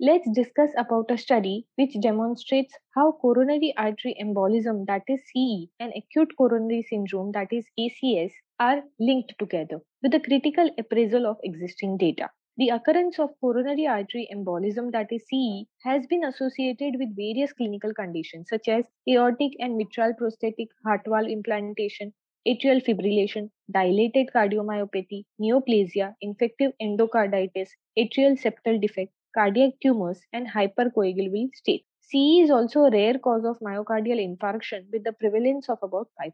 let's discuss about a study which demonstrates how coronary artery embolism, that is CE, and acute coronary syndrome, that is ACS, are linked together with a critical appraisal of existing data. The occurrence of coronary artery embolism, that is CE, has been associated with various clinical conditions such as aortic and mitral prosthetic heart valve implantation, atrial fibrillation, dilated cardiomyopathy, neoplasia, infective endocarditis, atrial septal defect, cardiac tumors, and hypercoagulable state. CE is also a rare cause of myocardial infarction with the prevalence of about 5%.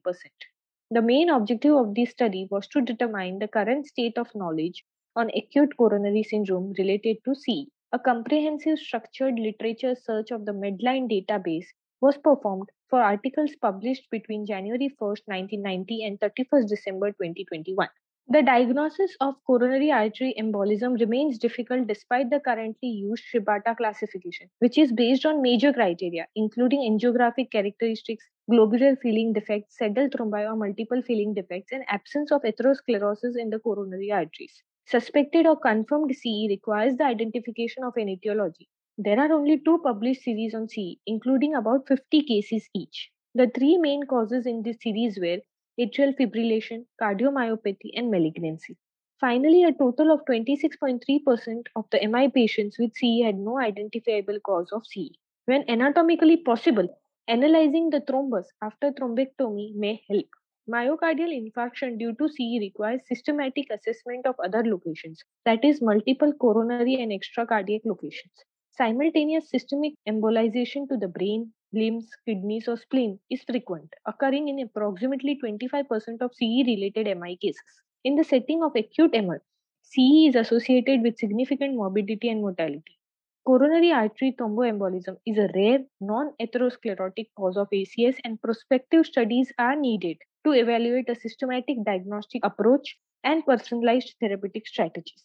The main objective of this study was to determine the current state of knowledge on acute coronary syndrome related to CE. A comprehensive structured literature search of the Medline database was performed for articles published between January 1, 1990 and 31 December 2021. The diagnosis of coronary artery embolism remains difficult despite the currently used Shibata classification, which is based on major criteria, including angiographic characteristics, globular filling defects, saddle thrombi or multiple filling defects, and absence of atherosclerosis in the coronary arteries. Suspected or confirmed CE requires the identification of an etiology. There are only two published series on CE, including about 50 cases each. The three main causes in this series were atrial fibrillation, cardiomyopathy, and malignancy. Finally, a total of 26.3% of the MI patients with CE had no identifiable cause of CE. When anatomically possible, analyzing the thrombus after thrombectomy may help. Myocardial infarction due to CE requires systematic assessment of other locations, that is, multiple coronary and extracardiac locations. Simultaneous systemic embolization to the brain, limbs, kidneys, or spleen is frequent, occurring in approximately 25% of CE related MI cases. In the setting of acute MI, CE is associated with significant morbidity and mortality. Coronary artery thromboembolism is a rare, non atherosclerotic cause of ACS, and prospective studies are needed to evaluate a systematic diagnostic approach and personalized therapeutic strategies.